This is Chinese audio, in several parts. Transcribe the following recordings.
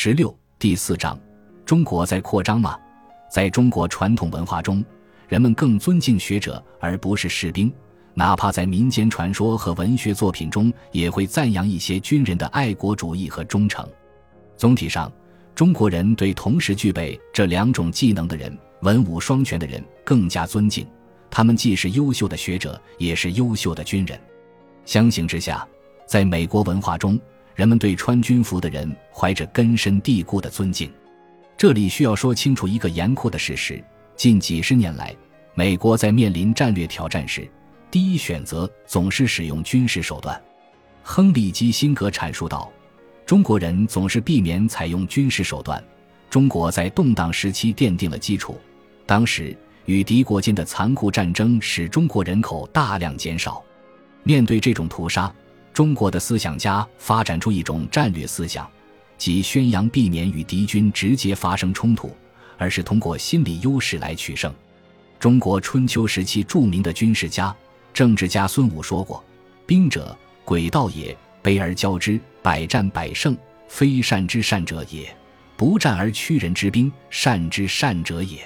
十六第四章，中国在扩张吗？在中国传统文化中，人们更尊敬学者而不是士兵，哪怕在民间传说和文学作品中，也会赞扬一些军人的爱国主义和忠诚。总体上，中国人对同时具备这两种技能的人，文武双全的人更加尊敬。他们既是优秀的学者，也是优秀的军人。相形之下，在美国文化中，人们对穿军服的人怀着根深蒂固的尊敬。这里需要说清楚一个严酷的事实：近几十年来，美国在面临战略挑战时，第一选择总是使用军事手段。亨利·基辛格阐述道：“中国人总是避免采用军事手段。中国在动荡时期奠定了基础。当时与敌国间的残酷战争使中国人口大量减少。面对这种屠杀。”中国的思想家发展出一种战略思想，即宣扬避免与敌军直接发生冲突，而是通过心理优势来取胜。中国春秋时期著名的军事家、政治家孙武说过：“兵者，诡道也；卑而骄之，百战百胜，非善之善者也；不战而屈人之兵，善之善者也。”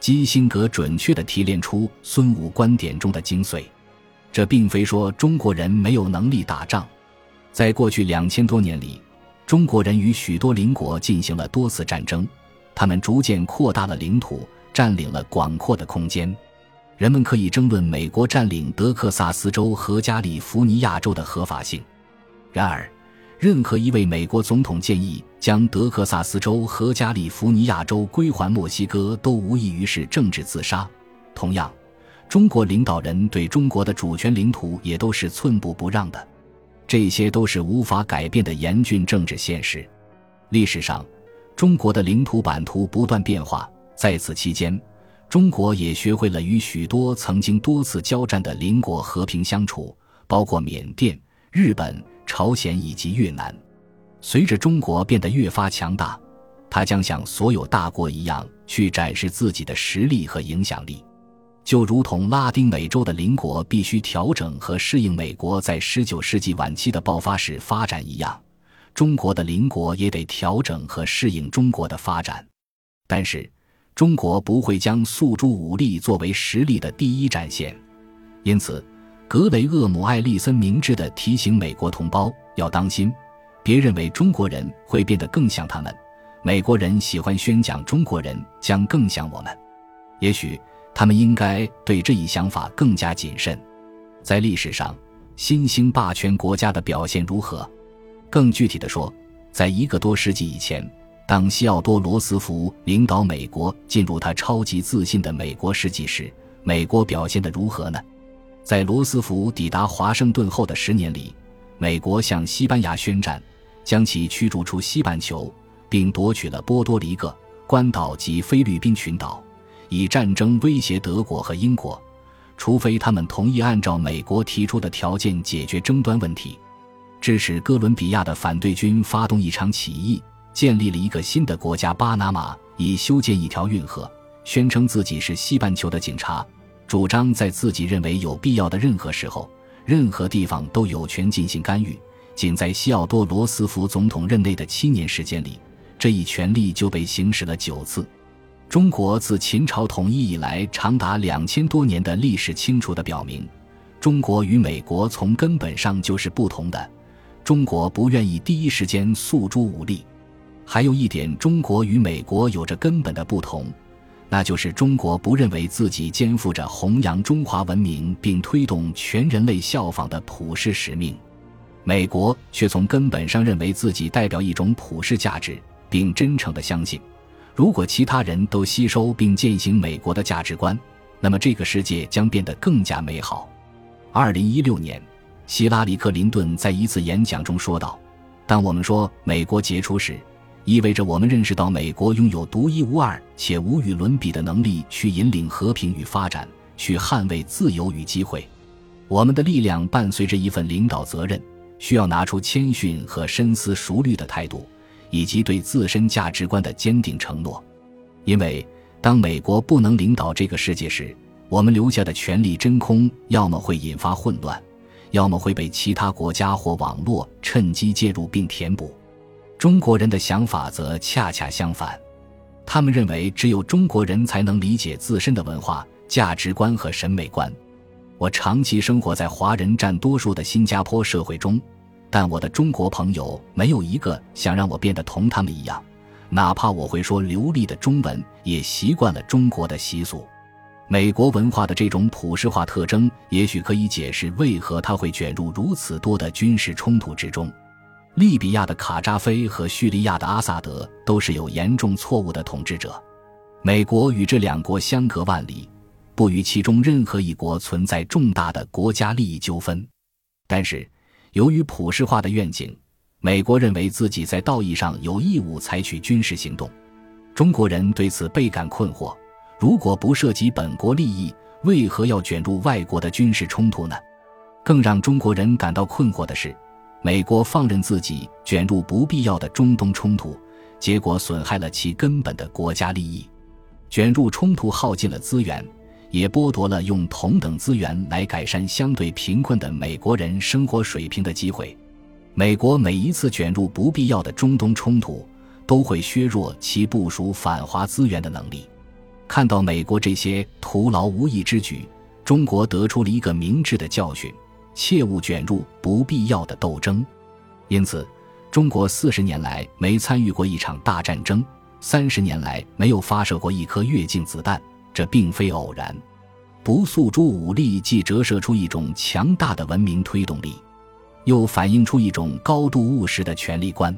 基辛格准确地提炼出孙武观点中的精髓。这并非说中国人没有能力打仗，在过去两千多年里，中国人与许多邻国进行了多次战争，他们逐渐扩大了领土，占领了广阔的空间。人们可以争论美国占领德克萨斯州和加利福尼亚州的合法性，然而，任何一位美国总统建议将德克萨斯州和加利福尼亚州归还墨西哥，都无异于是政治自杀。同样。中国领导人对中国的主权领土也都是寸步不让的，这些都是无法改变的严峻政治现实。历史上，中国的领土版图不断变化，在此期间，中国也学会了与许多曾经多次交战的邻国和平相处，包括缅甸、日本、朝鲜以及越南。随着中国变得越发强大，它将像所有大国一样去展示自己的实力和影响力。就如同拉丁美洲的邻国必须调整和适应美国在19世纪晚期的爆发式发展一样，中国的邻国也得调整和适应中国的发展。但是，中国不会将诉诸武力作为实力的第一战线。因此，格雷厄姆·艾利森明智地提醒美国同胞要当心，别认为中国人会变得更像他们。美国人喜欢宣讲中国人将更像我们，也许。他们应该对这一想法更加谨慎。在历史上，新兴霸权国家的表现如何？更具体的说，在一个多世纪以前，当西奥多·罗斯福领导美国进入他超级自信的美国世纪时，美国表现得如何呢？在罗斯福抵达华盛顿后的十年里，美国向西班牙宣战，将其驱逐出西半球，并夺取了波多黎各、关岛及菲律宾群岛。以战争威胁德国和英国，除非他们同意按照美国提出的条件解决争端问题。致使哥伦比亚的反对军发动一场起义，建立了一个新的国家——巴拿马，以修建一条运河，宣称自己是西半球的警察，主张在自己认为有必要的任何时候、任何地方都有权进行干预。仅在西奥多·罗斯福总统任内的七年时间里，这一权利就被行使了九次。中国自秦朝统一以来，长达两千多年的历史，清楚地表明，中国与美国从根本上就是不同的。中国不愿意第一时间诉诸武力。还有一点，中国与美国有着根本的不同，那就是中国不认为自己肩负着弘扬中华文明并推动全人类效仿的普世使命，美国却从根本上认为自己代表一种普世价值，并真诚地相信。如果其他人都吸收并践行美国的价值观，那么这个世界将变得更加美好。二零一六年，希拉里·克林顿在一次演讲中说道：“当我们说美国杰出时，意味着我们认识到美国拥有独一无二且无与伦比的能力，去引领和平与发展，去捍卫自由与机会。我们的力量伴随着一份领导责任，需要拿出谦逊和深思熟虑的态度。”以及对自身价值观的坚定承诺，因为当美国不能领导这个世界时，我们留下的权力真空，要么会引发混乱，要么会被其他国家或网络趁机介入并填补。中国人的想法则恰恰相反，他们认为只有中国人才能理解自身的文化、价值观和审美观。我长期生活在华人占多数的新加坡社会中，但我的中国朋友没有一个想让我变得同他们一样，哪怕我会说流利的中文，也习惯了中国的习俗。美国文化的这种普世化特征，也许可以解释为何他会卷入如此多的军事冲突之中。利比亚的卡扎菲和叙利亚的阿萨德都是有严重错误的统治者。美国与这两国相隔万里，不与其中任何一国存在重大的国家利益纠纷。但是，由于普世化的愿景，美国认为自己在道义上有义务采取军事行动。中国人对此倍感困惑。如果不涉及本国利益，为何要卷入外国的军事冲突呢？更让中国人感到困惑的是，美国放任自己卷入不必要的中东冲突，结果损害了其根本的国家利益。卷入冲突耗尽了资源，也剥夺了用同等资源来改善相对贫困的美国人生活水平的机会。美国每一次卷入不必要的中东冲突，都会削弱其部署反华资源的能力。看到美国这些徒劳无益之举，中国得出了一个明智的教训：切勿卷入不必要的斗争。因此，中国四十年来没参与过一场大战争，三十年来没有发射过一颗越境子弹，这并非偶然。不诉诸武力，既折射出一种强大的文明推动力，又反映出一种高度务实的权力观。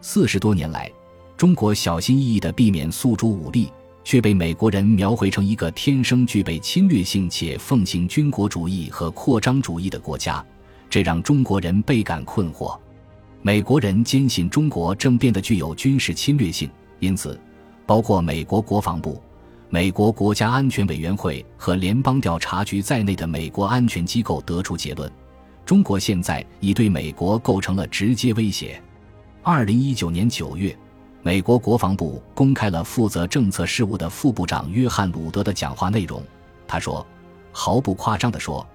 四十多年来，中国小心翼翼地避免诉诸武力。却被美国人描绘成一个天生具备侵略性且奉行军国主义和扩张主义的国家，这让中国人倍感困惑。美国人坚信中国正变得具有军事侵略性，因此，包括美国国防部、美国国家安全委员会和联邦调查局在内的美国安全机构得出结论：中国现在已对美国构成了直接威胁。二零一九年九月。美国国防部公开了负责政策事务的副部长约翰·鲁德的讲话内容。他说：“毫不夸张地说，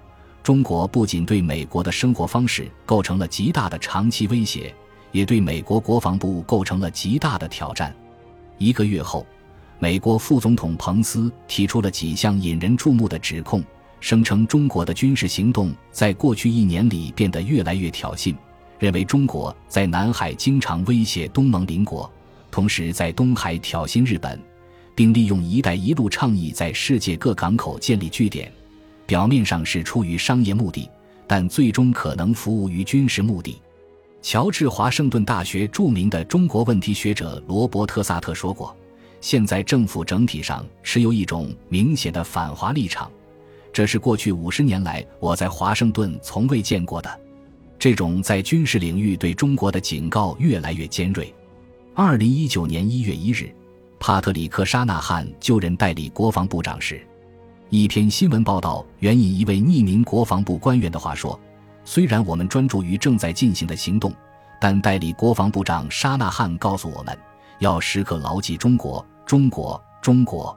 中国不仅对美国的生活方式构成了极大的长期威胁，也对美国国防部构成了极大的挑战。”一个月后，美国副总统彭斯提出了几项引人注目的指控，声称中国的军事行动在过去一年里变得越来越挑衅，认为中国在南海经常威胁东盟邻国。同时，在东海挑衅日本，并利用“一带一路”倡议在世界各港口建立据点，表面上是出于商业目的，但最终可能服务于军事目的。乔治华盛顿大学著名的中国问题学者罗伯特·萨特说过：“现在政府整体上持有一种明显的反华立场，这是过去五十年来我在华盛顿从未见过的。这种在军事领域对中国的警告越来越尖锐。”二零一九年一月一日，帕特里克·沙纳汉就任代理国防部长时，一篇新闻报道援引一位匿名国防部官员的话说：“虽然我们专注于正在进行的行动，但代理国防部长沙纳汉告诉我们，要时刻牢记中国，中国，中国。”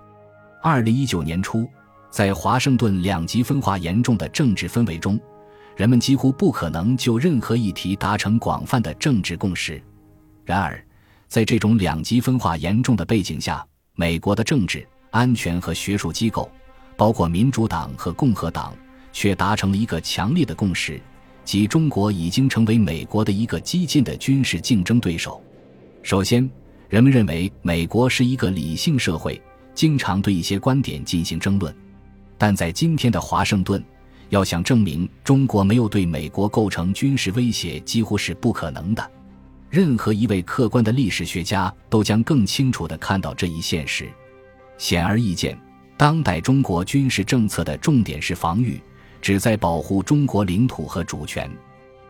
二零一九年初，在华盛顿两极分化严重的政治氛围中，人们几乎不可能就任何议题达成广泛的政治共识。然而，在这种两极分化严重的背景下，美国的政治、安全和学术机构，包括民主党和共和党，却达成了一个强烈的共识，即中国已经成为美国的一个激进的军事竞争对手。首先，人们认为美国是一个理性社会，经常对一些观点进行争论，但在今天的华盛顿，要想证明中国没有对美国构成军事威胁，几乎是不可能的。任何一位客观的历史学家都将更清楚地看到这一现实。显而易见，当代中国军事政策的重点是防御，旨在保护中国领土和主权。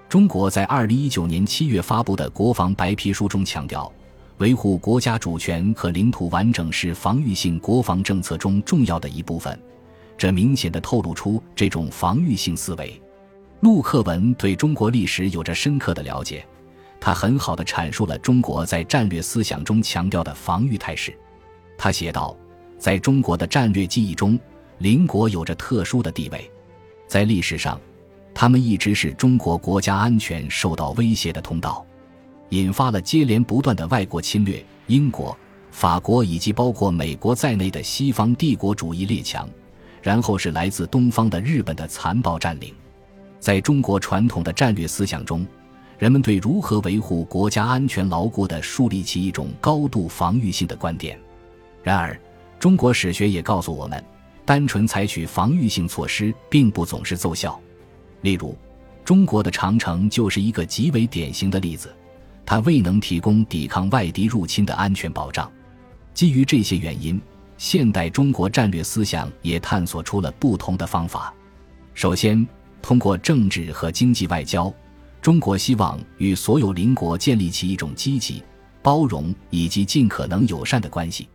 中国在二零一九年七月发布的国防白皮书中强调，维护国家主权和领土完整是防御性国防政策中重要的一部分。这明显的透露出这种防御性思维。陆克文对中国历史有着深刻的了解。他很好的阐述了中国在战略思想中强调的防御态势。他写道：“在中国的战略记忆中，邻国有着特殊的地位。在历史上，他们一直是中国国家安全受到威胁的通道。引发了接连不断的外国侵略。英国、法国以及包括美国在内的西方帝国主义列强，然后是来自东方的日本的残暴占领。在中国传统的战略思想中，人们对如何维护国家安全牢固地树立起一种高度防御性的观点。然而，中国史学也告诉我们，单纯采取防御性措施并不总是奏效。例如，中国的长城就是一个极为典型的例子。它未能提供抵抗外敌入侵的安全保障。基于这些原因，现代中国战略思想也探索出了不同的方法。首先，通过政治和经济外交，中国希望与所有邻国建立起一种积极、包容以及尽可能友善的关系。